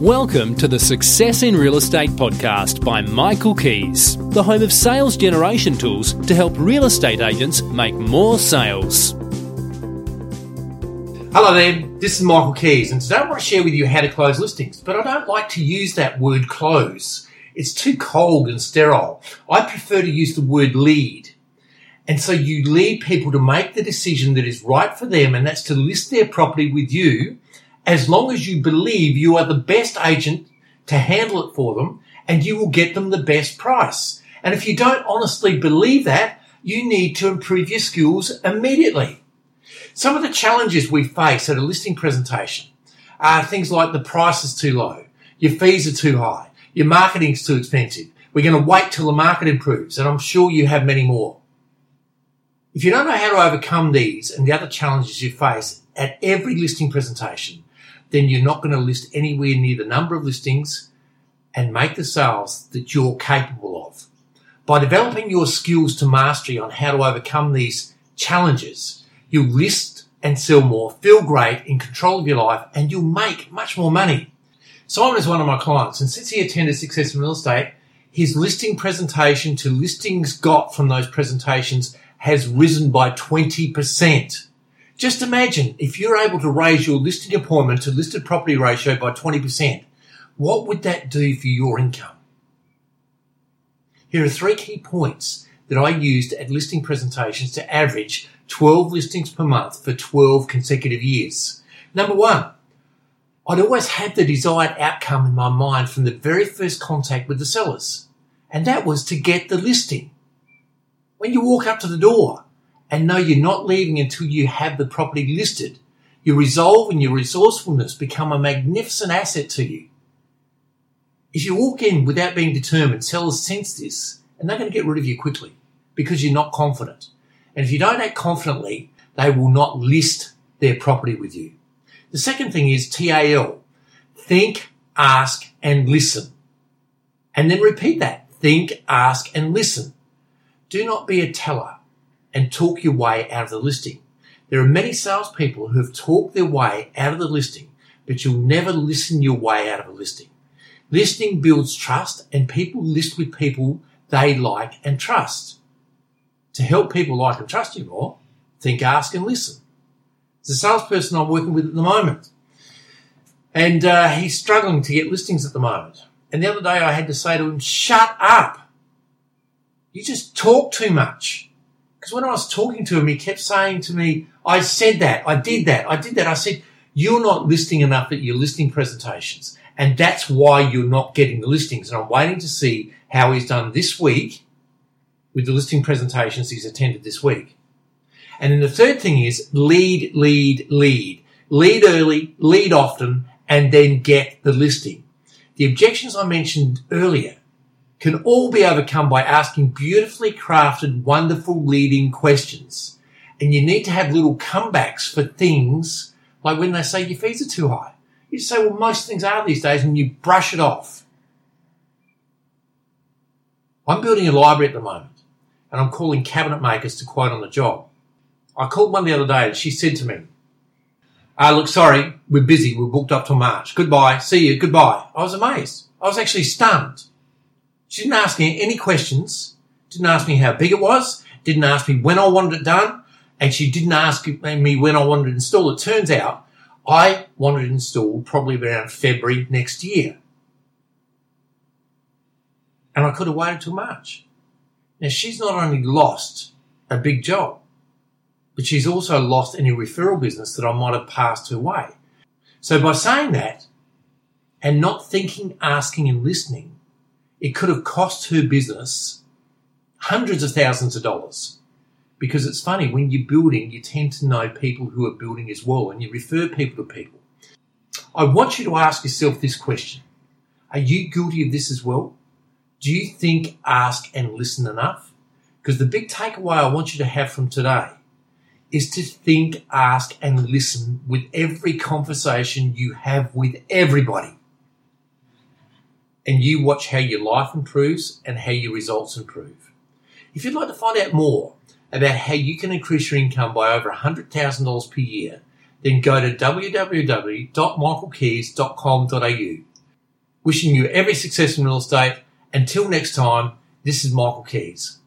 Welcome to the Success in Real Estate podcast by Michael Kies, the home of sales generation tools to help real estate agents make more sales. Hello there, this is Michael Kies, and today I want to share with you how to close listings. But I don't like to use that word close, it's too cold and sterile. I prefer to use the word lead. And so you lead people to make the decision that is right for them, and that's to list their property with you as long as you believe you are the best agent to handle it for them and you will get them the best price. And if you don't honestly believe that, you need to improve your skills immediately. Some of the challenges we face at a listing presentation are things like the price is too low, your fees are too high, your marketing is too expensive. We're going to wait till the market improves, and I'm sure you have many more. If you don't know how to overcome these and the other challenges you face at every listing presentation, then you're not going to list anywhere near the number of listings and make the sales that you're capable of. By developing your skills to mastery on how to overcome these challenges, you'll list and sell more, feel great, in control of your life, and you'll make much more money. Simon is one of my clients, and since he attended Success in Real Estate, his listing presentation to listings got from those presentations has risen by 20%. Just imagine if you're able to raise your listing appointment to listed property ratio by 20%, what would that do for your income? Here are three key points that I used at listing presentations to average 12 listings per month for 12 consecutive years. Number one, I'd always had the desired outcome in my mind from the very first contact with the sellers, and that was to get the listing. When you walk up to the door, and know you're not leaving until you have the property listed. Your resolve and your resourcefulness become a magnificent asset to you. If you walk in without being determined, sellers sense this and they're going to get rid of you quickly because you're not confident. And if you don't act confidently, they will not list their property with you. The second thing is TAL. Think, ask, and listen. And then repeat that. Think, ask, and listen. Do not be a teller and talk your way out of the listing. There are many salespeople who have talked their way out of the listing, but you'll never listen your way out of a listing. Listening builds trust and people list with people they like and trust. To help people like and trust you more, think, ask and listen. There's a salesperson I'm working with at the moment and uh, he's struggling to get listings at the moment. And the other day I had to say to him, shut up. You just talk too much. Because when I was talking to him, he kept saying to me, I said that, I did that, I did that. I said, you're not listing enough at your listing presentations. And that's why you're not getting the listings. And I'm waiting to see how he's done this week with the listing presentations he's attended this week. And then the third thing is lead, lead, lead. Lead early, lead often, and then get the listing. The objections I mentioned earlier can all be overcome by asking beautifully crafted, wonderful leading questions. And you need to have little comebacks for things like when they say your fees are too high. You say, well, most things are these days, and you brush it off. I'm building a library at the moment, and I'm calling cabinet makers to quote on the job. I called one the other day, and she said to me, uh, look, sorry, we're busy. We're booked up till March. Goodbye. See you. Goodbye. I was amazed. I was actually stunned. She didn't ask me any questions, didn't ask me how big it was, didn't ask me when I wanted it done, and she didn't ask me when I wanted it installed. It turns out I wanted it installed probably around February next year. And I could have waited till March. Now she's not only lost a big job, but she's also lost any referral business that I might have passed her way. So by saying that and not thinking, asking and listening, it could have cost her business hundreds of thousands of dollars. Because it's funny, when you're building, you tend to know people who are building as well, and you refer people to people. I want you to ask yourself this question Are you guilty of this as well? Do you think, ask, and listen enough? Because the big takeaway I want you to have from today is to think, ask, and listen with every conversation you have with everybody and you watch how your life improves and how your results improve. If you'd like to find out more about how you can increase your income by over $100,000 per year, then go to www.michaelkies.com.au. Wishing you every success in real estate. Until next time, this is Michael Kies.